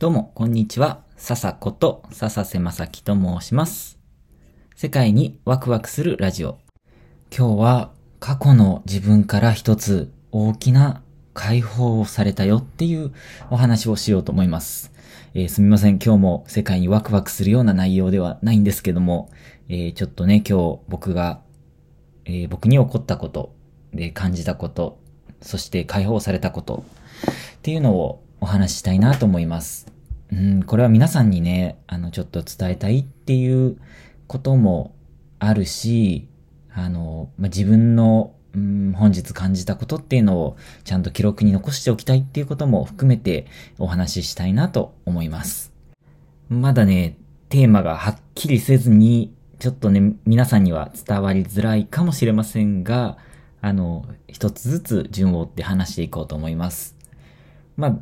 どうも、こんにちは。笹子と笹瀬正樹と申します。世界にワクワクするラジオ。今日は過去の自分から一つ大きな解放をされたよっていうお話をしようと思います。えーすみません。今日も世界にワクワクするような内容ではないんですけども、えーちょっとね、今日僕が、えー僕に起こったこと、で感じたこと、そして解放されたことっていうのをお話ししたいなと思います。うん、これは皆さんにね、あの、ちょっと伝えたいっていうこともあるし、あの、まあ、自分の、うん、本日感じたことっていうのをちゃんと記録に残しておきたいっていうことも含めてお話ししたいなと思います。まだね、テーマがはっきりせずに、ちょっとね、皆さんには伝わりづらいかもしれませんが、あの、一つずつ順を追って話していこうと思います。まあ、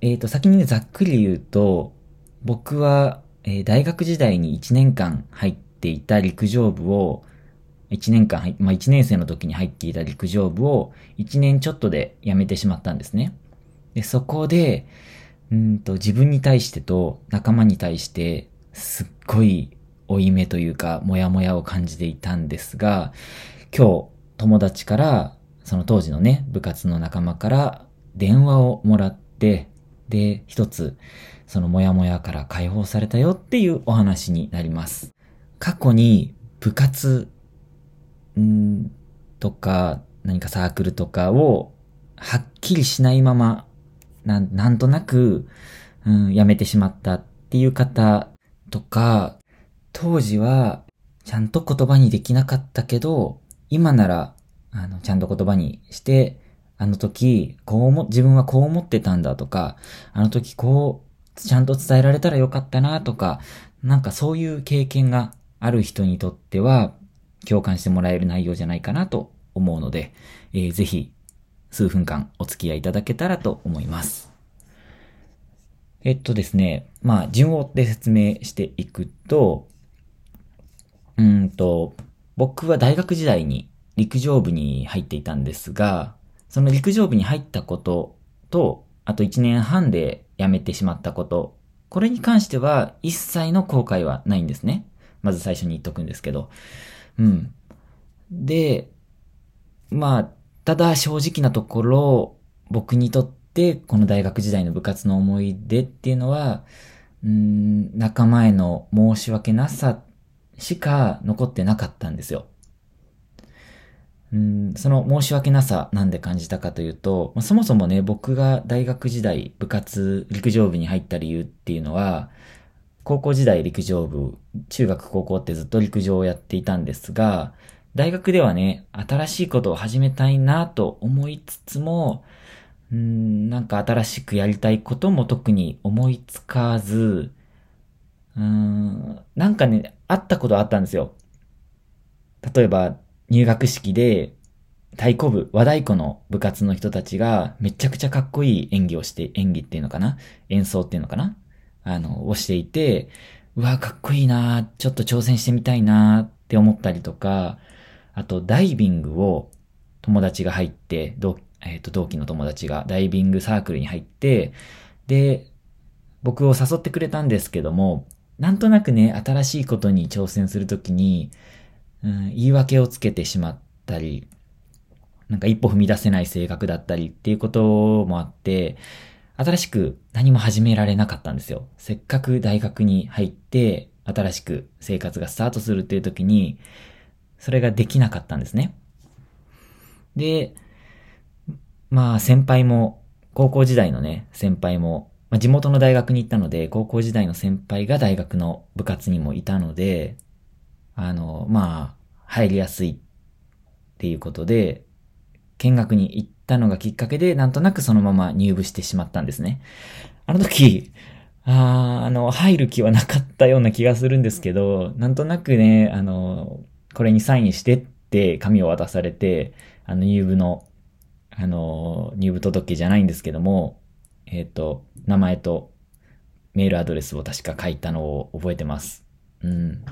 えっ、と、先にね、ざっくり言うと、僕は、えー大学時代に1年間入っていた陸上部を、1年間、まあ、1年生の時に入っていた陸上部を1年ちょっとで辞めてしまったんですね。で、そこで、うんと、自分に対してと仲間に対して、すっごい負い目というか、モヤモヤを感じていたんですが、今日、友達から、その当時のね、部活の仲間から電話をもらって、で、一つ、そのモヤモヤから解放されたよっていうお話になります。過去に部活、んとか、何かサークルとかを、はっきりしないまま、な、なんとなく、うん、やめてしまったっていう方とか、当時は、ちゃんと言葉にできなかったけど、今なら、あの、ちゃんと言葉にして、あの時、こう思、自分はこう思ってたんだとか、あの時こう、ちゃんと伝えられたらよかったなとか、なんかそういう経験がある人にとっては、共感してもらえる内容じゃないかなと思うので、えーぜひ、数分間お付き合いいただけたらと思います。えっとですね、まあ、順を追って説明していくと、うんと、僕は大学時代に陸上部に入っていたんですが、その陸上部に入ったことと、あと1年半で辞めてしまったこと、これに関しては一切の後悔はないんですね。まず最初に言っとくんですけど。うん。で、まあ、ただ正直なところ、僕にとってこの大学時代の部活の思い出っていうのは、うん、仲間への申し訳なさしか残ってなかったんですよ。うん、その申し訳なさなんで感じたかというと、まあそもそもね、僕が大学時代部活陸上部に入った理由っていうのは、高校時代陸上部、中学高校ってずっと陸上をやっていたんですが、大学ではね、新しいことを始めたいなと思いつつも、うん、なんか新しくやりたいことも特に思いつかず、うーん、なんかね、あったことあったんですよ。例えば、入学式で、太鼓部、和太鼓の部活の人たちが、めちゃくちゃかっこいい演技をして、演技っていうのかな？演奏っていうのかな？あの、をしていて、うわ、かっこいいなちょっと挑戦してみたいなって思ったりとか、あと、ダイビングを友達が入って、同えっ、と、同期の友達がダイビングサークルに入って、で、僕を誘ってくれたんですけども、なんとなくね、新しいことに挑戦するときに、うん、言い訳をつけてしまったり、なんか一歩踏み出せない性格だったりっていうこともあって、新しく何も始められなかったんですよ。せっかく大学に入って、新しく生活がスタートするっていう時に、それができなかったんですね。で、まあ先輩も、高校時代のね、先輩も、まあ、地元の大学に行ったので、高校時代の先輩が大学の部活にもいたので、あの、まあ、入りやすいっていうことで、見学に行ったのがきっかけで、なんとなくそのまま入部してしまったんですね。あの時、あーあの、入る気はなかったような気がするんですけど、なんとなくね、あの、これにサインしてって紙を渡されて、あの、入部の、あの、入部届じゃないんですけども、えっ、と、名前とメールアドレスを確か書いたのを覚えてます。うん。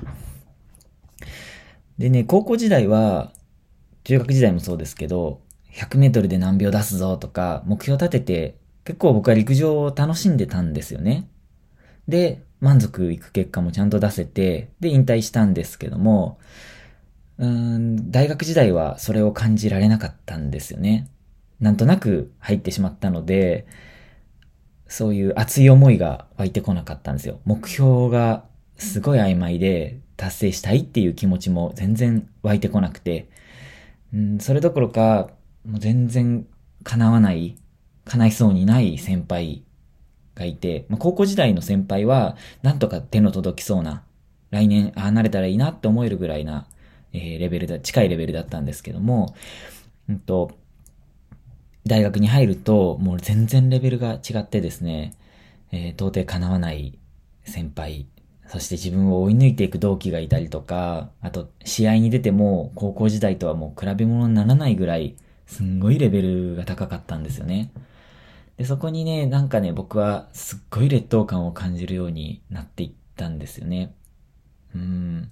でね、高校時代は、中学時代もそうですけど、100メートルで何秒出すぞとか、目標立てて、結構僕は陸上を楽しんでたんですよね。で、満足いく結果もちゃんと出せて、で、引退したんですけども、うん、大学時代はそれを感じられなかったんですよね。なんとなく入ってしまったので、そういう熱い思いが湧いてこなかったんですよ。目標がすごい曖昧で達成したいっていう気持ちも全然湧いてこなくて、うん、それどころか、もう全然叶わない、叶いそうにない先輩がいて、まあ、高校時代の先輩は、なんとか手の届きそうな、来年、ああ、なれたらいいなって思えるぐらいな、えー、レベルだ、近いレベルだったんですけども、うんと、大学に入ると、もう全然レベルが違ってですね、えー、到底叶わない先輩、そして自分を追い抜いていく同期がいたりとか、あと、試合に出ても、高校時代とはもう比べ物にならないぐらい、すんごいレベルが高かったんですよね。で、そこにね、なんかね、僕はすっごい劣等感を感じるようになっていったんですよね。うん。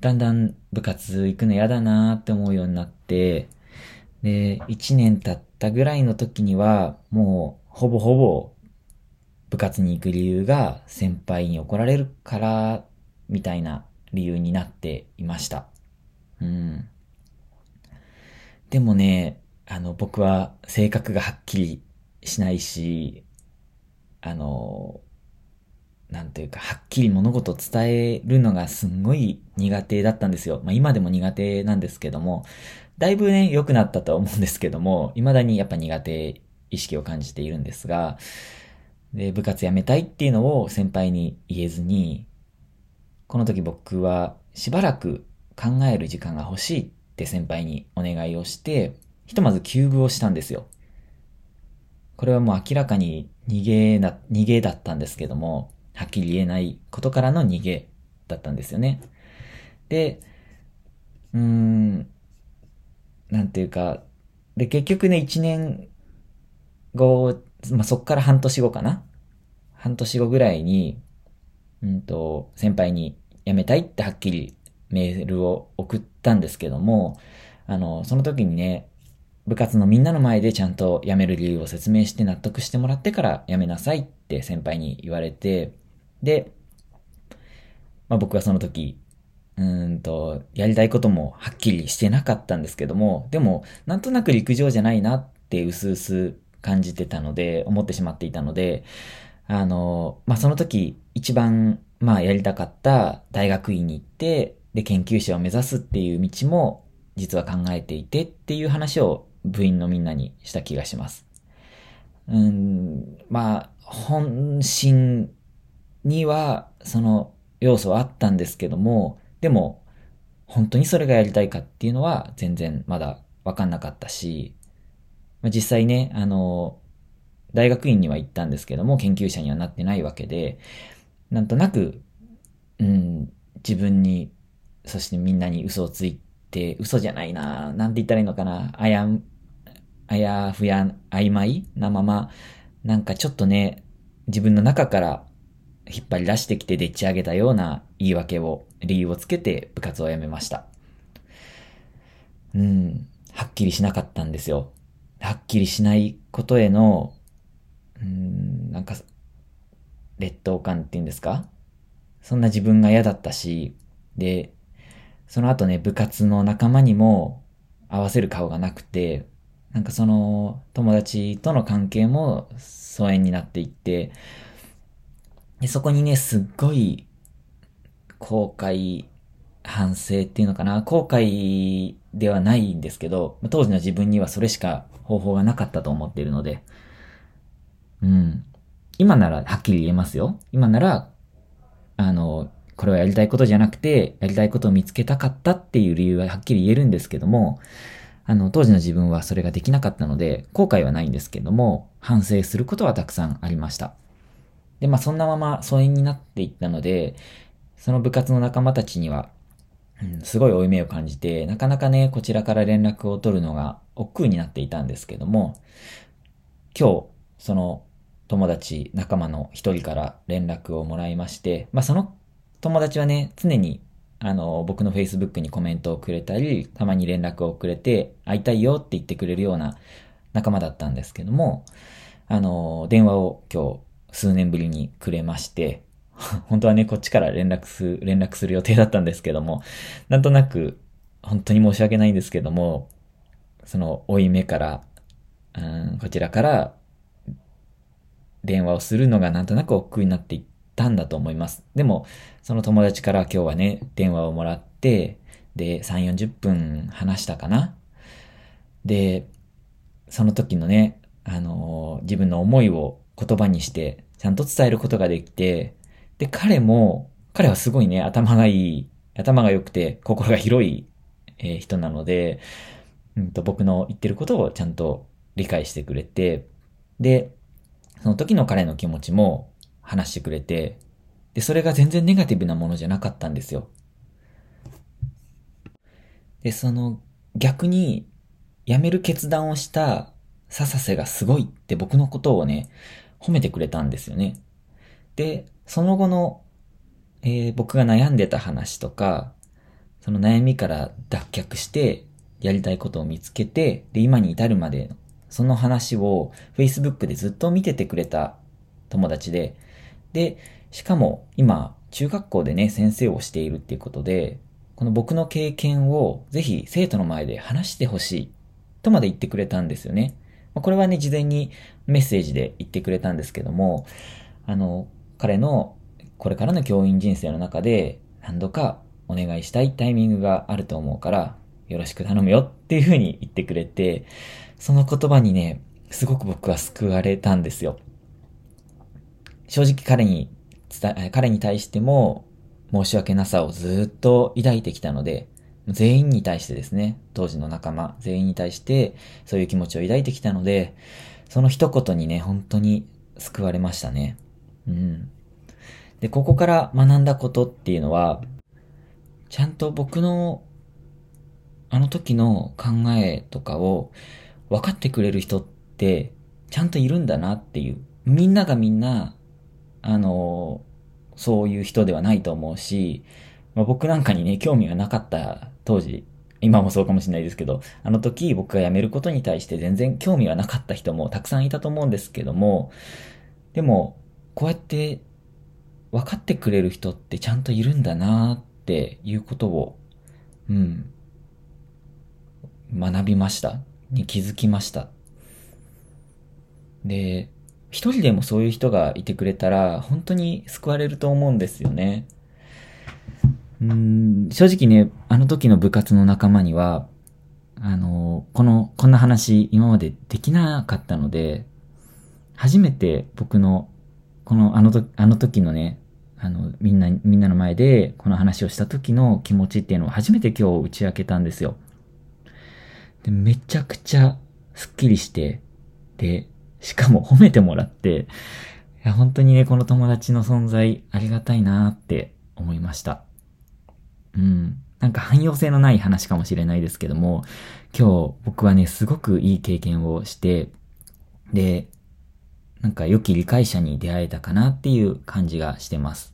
だんだん部活行くの嫌だなーって思うようになって、で、1年経ったぐらいの時には、もう、ほぼほぼ、部活に行く理由が先輩に怒られるから、みたいな理由になっていました。うん。でもね、あの、僕は性格がはっきりしないし、あの、なんていうか、はっきり物事を伝えるのがすんごい苦手だったんですよ。まあ今でも苦手なんですけども、だいぶね、良くなったとは思うんですけども、未だにやっぱ苦手意識を感じているんですが、で、部活辞めたいっていうのを先輩に言えずに、この時僕はしばらく考える時間が欲しいって先輩にお願いをして、ひとまず休部をしたんですよ。これはもう明らかに逃げな、逃げだったんですけども、はっきり言えないことからの逃げだったんですよね。で、うーん、なんていうか、で、結局ね、一年後、まあ、そっから半年後かな？半年後ぐらいに、うんと、先輩に辞めたいってはっきりメールを送ったんですけども、あの、その時にね、部活のみんなの前でちゃんと辞める理由を説明して納得してもらってから辞めなさいって先輩に言われて、で、まあ僕はその時、うんと、やりたいこともはっきりしてなかったんですけども、でも、なんとなく陸上じゃないなってうすうす感じてたので、思ってしまっていたので、あの、まあ、その時、一番、まあ、やりたかった大学院に行って、で、研究者を目指すっていう道も、実は考えていてっていう話を部員のみんなにした気がします。うん、まあ、本心には、その要素はあったんですけども、でも、本当にそれがやりたいかっていうのは全然まだわかんなかったし、まあ、実際ね、あの、大学院には行ったんですけども、研究者にはなってないわけで、なんとなく、うん、自分に、そしてみんなに嘘をついて、嘘じゃないな、なんて言ったらいいのかな、あや、あやふや、曖昧なまま、なんかちょっとね、自分の中から引っ張り出してきてでっち上げたような言い訳を、理由をつけて部活を辞めました。うん、はっきりしなかったんですよ。はっきりしないことへの、うん、なんか、劣等感っていうんですか？そんな自分が嫌だったし、で、その後ね、部活の仲間にも合わせる顔がなくて、なんかその友達との関係も疎遠になっていって、で、そこにね、すっごい後悔、反省っていうのかな、後悔ではないんですけど、当時の自分にはそれしか方法がなかったと思っているので、うん。今ならはっきり言えますよ。今なら、あの、これはやりたいことじゃなくて、やりたいことを見つけたかったっていう理由ははっきり言えるんですけども、あの、当時の自分はそれができなかったので、後悔はないんですけども、反省することはたくさんありました。で、まあそんなまま疎遠になっていったので、その部活の仲間たちには、うん、すごい負い目を感じて、なかなかね、こちらから連絡を取るのが億劫になっていたんですけども、今日、その友達、仲間の一人から連絡をもらいまして、まあその友達はね、常にあの、僕の Facebook にコメントをくれたり、たまに連絡をくれて、会いたいよって言ってくれるような仲間だったんですけども、あの、電話を今日数年ぶりにくれまして、本当はね、こっちから連絡す、連絡する予定だったんですけども、なんとなく、本当に申し訳ないんですけども、その、追い目から、うん、こちらから、電話をするのがなんとなく億劫になっていったんだと思います。でも、その友達から今日はね、電話をもらって、で、3、40分話したかな。で、その時のね、あのー、自分の思いを言葉にして、ちゃんと伝えることができて、で、彼も、彼はすごいね、頭がいい、頭が良くて、心が広い、えー、人なので、うんと、僕の言ってることをちゃんと理解してくれて、で、その時の彼の気持ちも話してくれて、で、それが全然ネガティブなものじゃなかったんですよ。で、その逆に辞める決断をした笹瀬がすごいって僕のことをね、褒めてくれたんですよね。で、その後の、えー、僕が悩んでた話とか、その悩みから脱却して、やりたいことを見つけて、で、今に至るまでの、その話を Facebook でずっと見ててくれた友達で、で、しかも今、中学校でね、先生をしているっていうことで、この僕の経験をぜひ生徒の前で話してほしいとまで言ってくれたんですよね。これはね、事前にメッセージで言ってくれたんですけども、あの、彼のこれからの教員人生の中で何度かお願いしたいタイミングがあると思うから、よろしく頼むよっていうふうに言ってくれて、その言葉にね、すごく僕は救われたんですよ。正直彼に伝え彼に対しても申し訳なさをずっと抱いてきたので、全員に対してですね、当時の仲間、全員に対してそういう気持ちを抱いてきたので、その一言にね、本当に救われましたね。うん。で、ここから学んだことっていうのは、ちゃんと僕のあの時の考えとかを分かってくれる人ってちゃんといるんだなっていう。みんながみんな、あの、そういう人ではないと思うし、まあ、僕なんかにね、興味がなかった当時、今もそうかもしれないですけど、あの時僕が辞めることに対して全然興味がなかった人もたくさんいたと思うんですけども、でも、こうやって分かってくれる人ってちゃんといるんだなっていうことを、うん、学びました。に気づきました。で、一人でもそういう人がいてくれたら、本当に救われると思うんですよね。うん、正直ね、あの時の部活の仲間には、あの、この、こんな話今までできなかったので、初めて僕の、この、あのと、あの時のね、あの、みんな、みんなの前でこの話をした時の気持ちっていうのを初めて今日打ち明けたんですよ。で、めちゃくちゃスッキリして、で、しかも褒めてもらって、いや、本当にね、この友達の存在ありがたいなって思いました。うん。なんか汎用性のない話かもしれないですけども、今日僕はね、すごくいい経験をして、で、なんか良き理解者に出会えたかなっていう感じがしてます。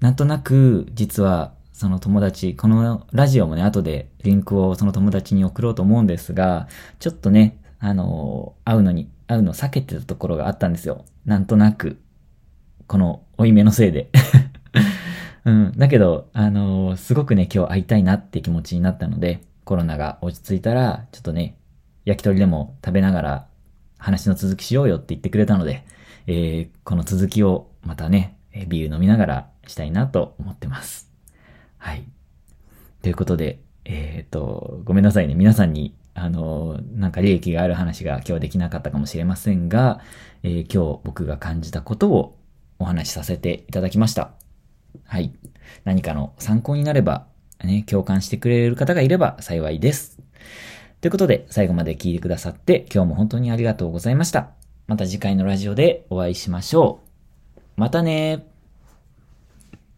なんとなく、実は、その友達、このラジオもね、後でリンクをその友達に送ろうと思うんですが、ちょっとね、あの、会うのに、会うの避けてたところがあったんですよ。なんとなく、この、追い目のせいで。うん。だけど、あの、すごくね、今日会いたいなって気持ちになったので、コロナが落ち着いたら、ちょっとね、焼き鳥でも食べながら話の続きしようよって言ってくれたので、えー、この続きをまたね、ビール飲みながらしたいなと思ってます。はい。ということで、えっ、と、ごめんなさいね。皆さんに、あの、なんか利益がある話が今日できなかったかもしれませんが、えー、今日僕が感じたことをお話しさせていただきました。はい。何かの参考になれば、ね、共感してくれる方がいれば幸いです。ということで、最後まで聞いてくださって、今日も本当にありがとうございました。また次回のラジオでお会いしましょう。またね